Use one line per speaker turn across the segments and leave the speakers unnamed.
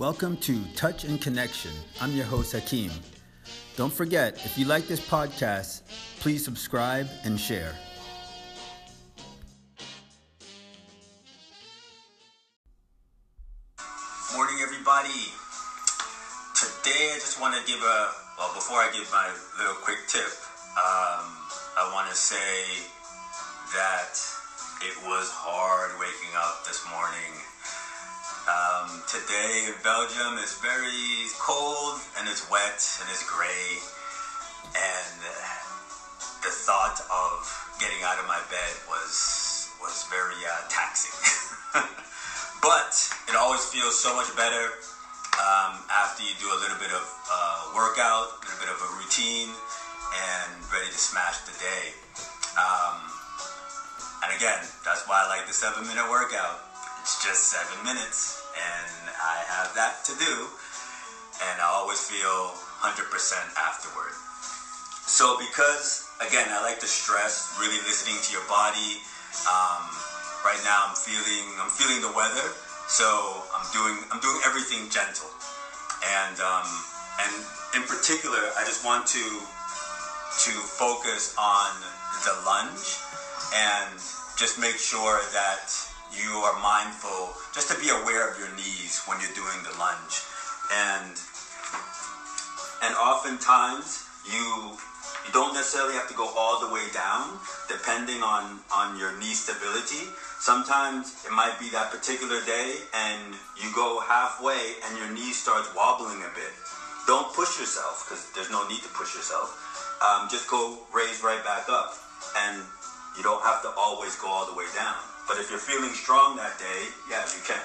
Welcome to Touch and Connection. I'm your host, Hakeem. Don't forget, if you like this podcast, please subscribe and share.
Morning, everybody. Today, I just want to give a well. Before I give my little quick tip, um, I want to say that it was hard waking up this morning. Um, today in Belgium is very cold and it's wet and it's gray, and the thought of getting out of my bed was was very uh, taxing. but it always feels so much better um, after you do a little bit of uh, workout, a little bit of a routine, and ready to smash the day. Um, and again, that's why I like the seven minute workout. It's just seven minutes, and I have that to do, and I always feel 100% afterward. So, because again, I like to stress really listening to your body. Um, right now, I'm feeling I'm feeling the weather, so I'm doing I'm doing everything gentle, and um, and in particular, I just want to to focus on the lunge and just make sure that you are mindful, just to be aware of your knees when you're doing the lunge, and and oftentimes you you don't necessarily have to go all the way down, depending on on your knee stability. Sometimes it might be that particular day, and you go halfway, and your knee starts wobbling a bit. Don't push yourself because there's no need to push yourself. Um, just go raise right back up, and you don't have to always go all the way down. But if you're feeling strong that day, yeah, you can.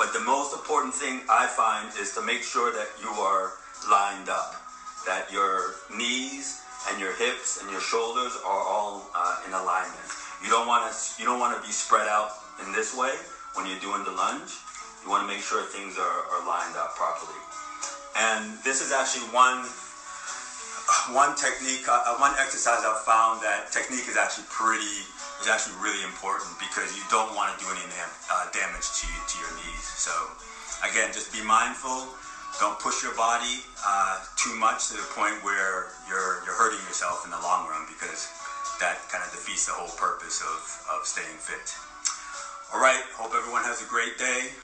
But the most important thing I find is to make sure that you are lined up, that your knees and your hips and your shoulders are all uh, in alignment. You don't want to you don't want to be spread out in this way when you're doing the lunge. You want to make sure things are, are lined up properly. And this is actually one one technique, uh, one exercise I've found that technique is actually pretty is actually really important because you don't want to do any uh, damage to to your knees. So again, just be mindful. Don't push your body uh, too much to the point where you're you're hurting yourself in the long run because that kind of defeats the whole purpose of, of staying fit. All right, hope everyone has a great day.